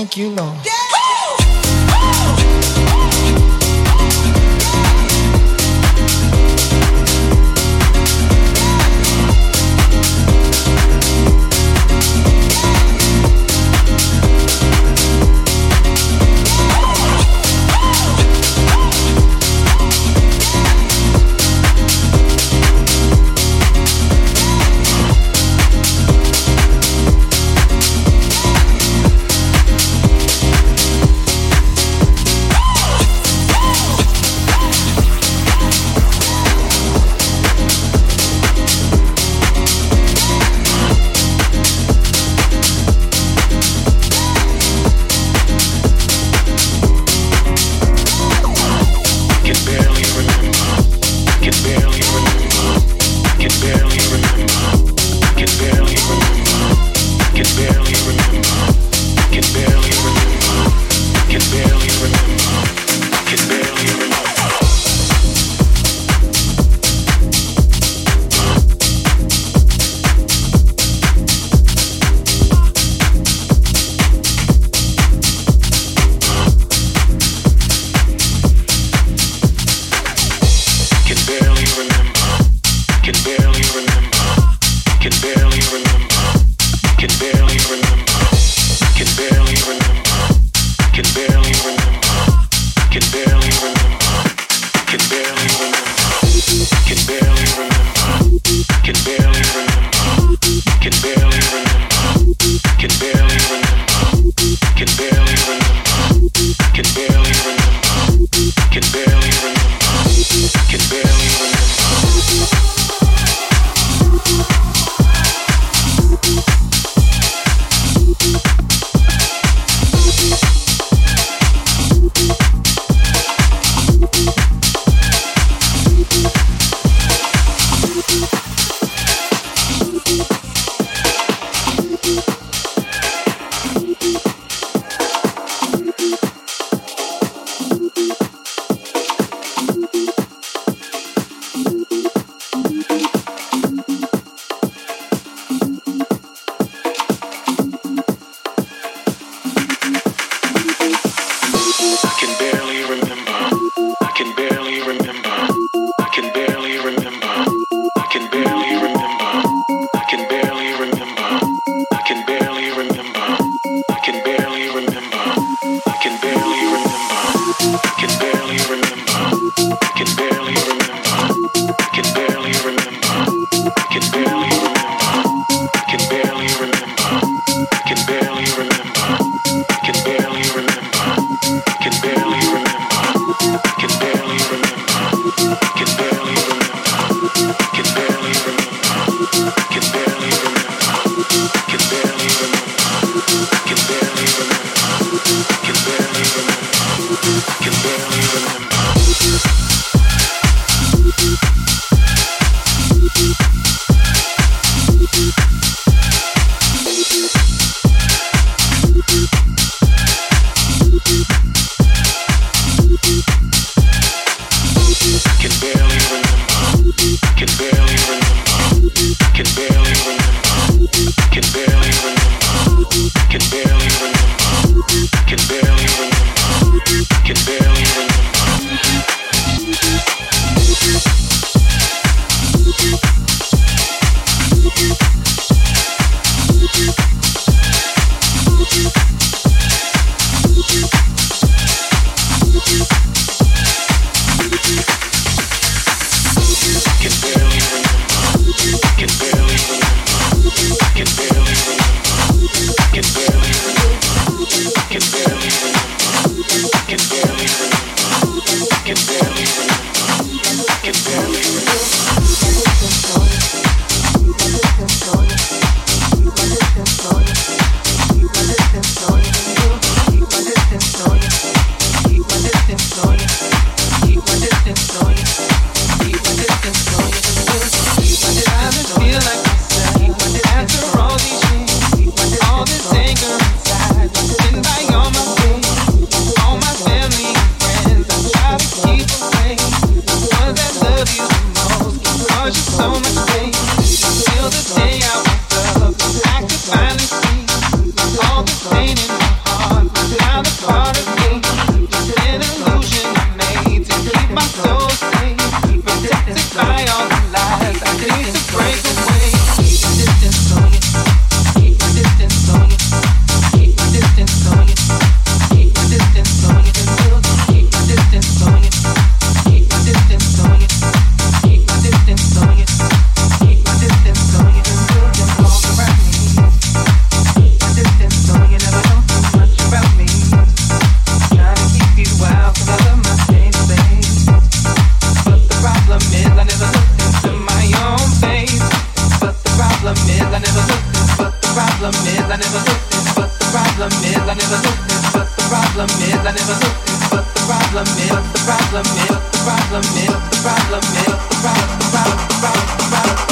Thank you, Lord. Can barely remember. never. Looked this, but the problem is I never. Looked this, but the problem is I never. Looked this, but the problem is the problem is the problem is the problem is the problem the problem the problem is.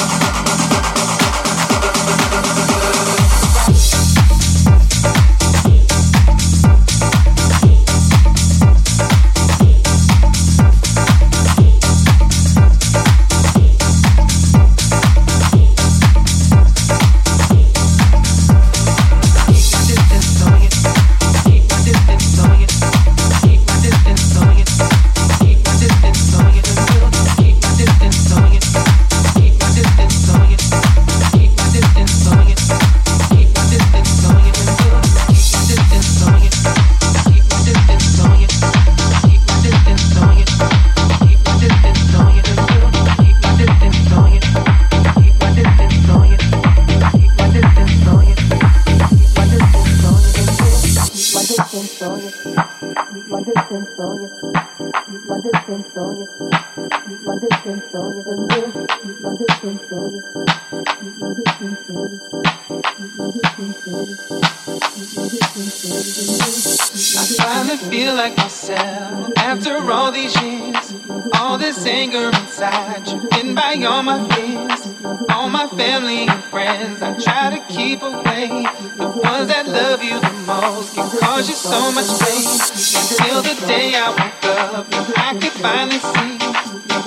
rely on my fears, on my family and friends. I try to keep away the ones that love you the most can cause you so much pain. Until the day I woke up and I could finally see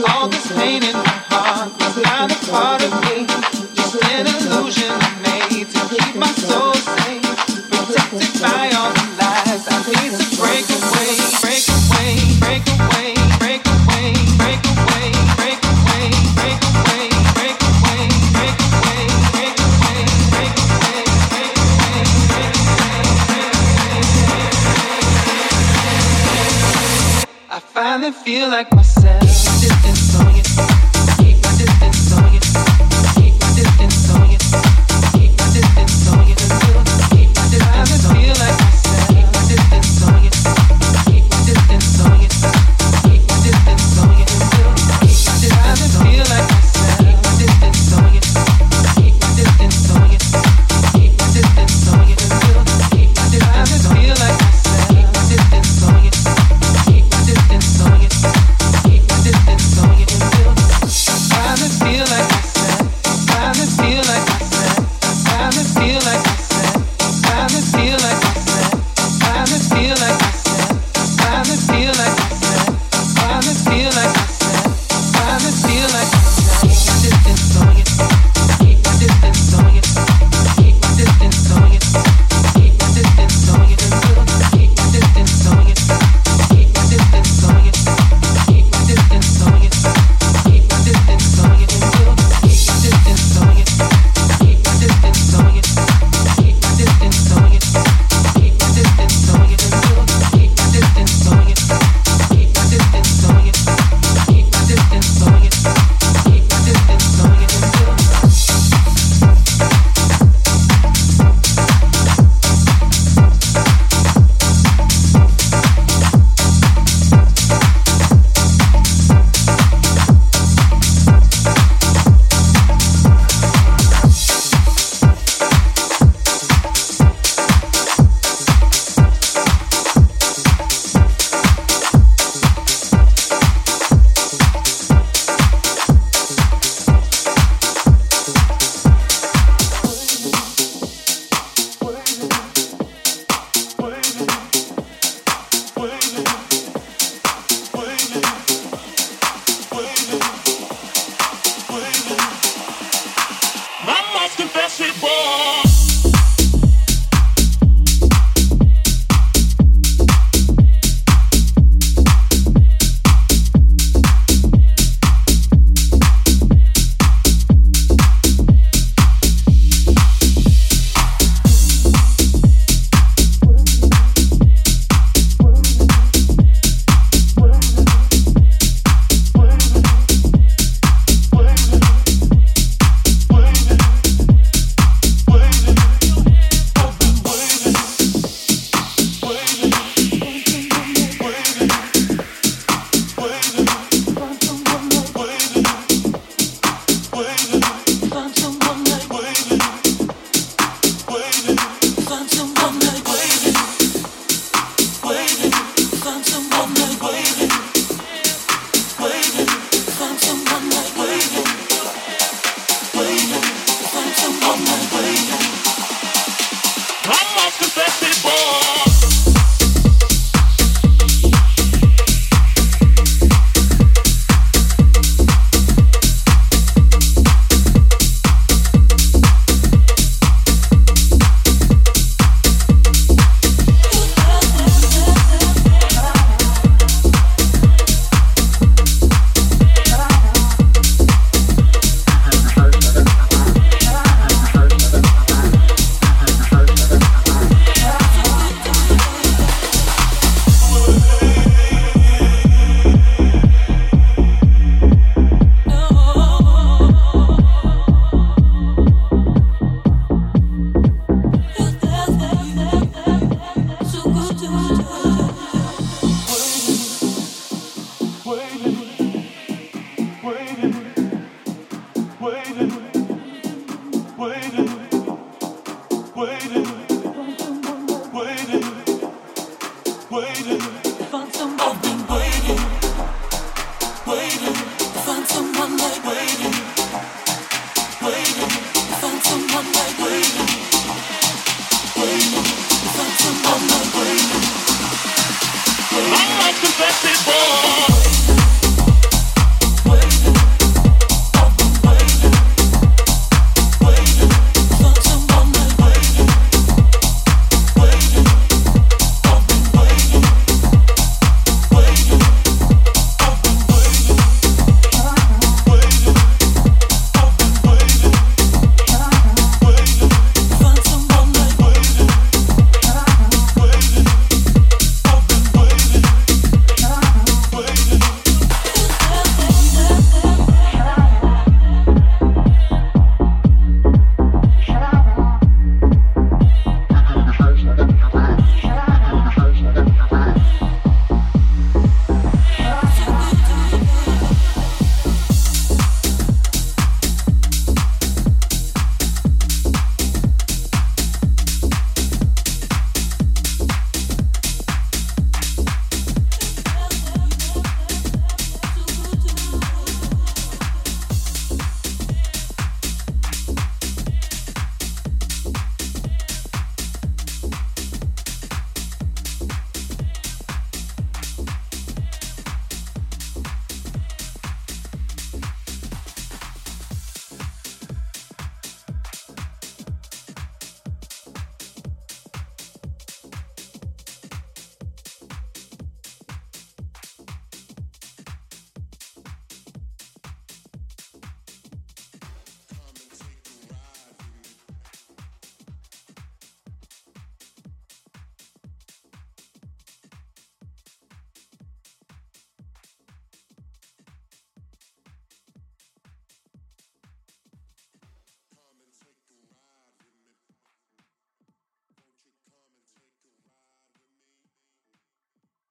all this pain in my heart was not a part of me, just an illusion I made to keep my soul safe, protected by all the lies I need. feel like myself.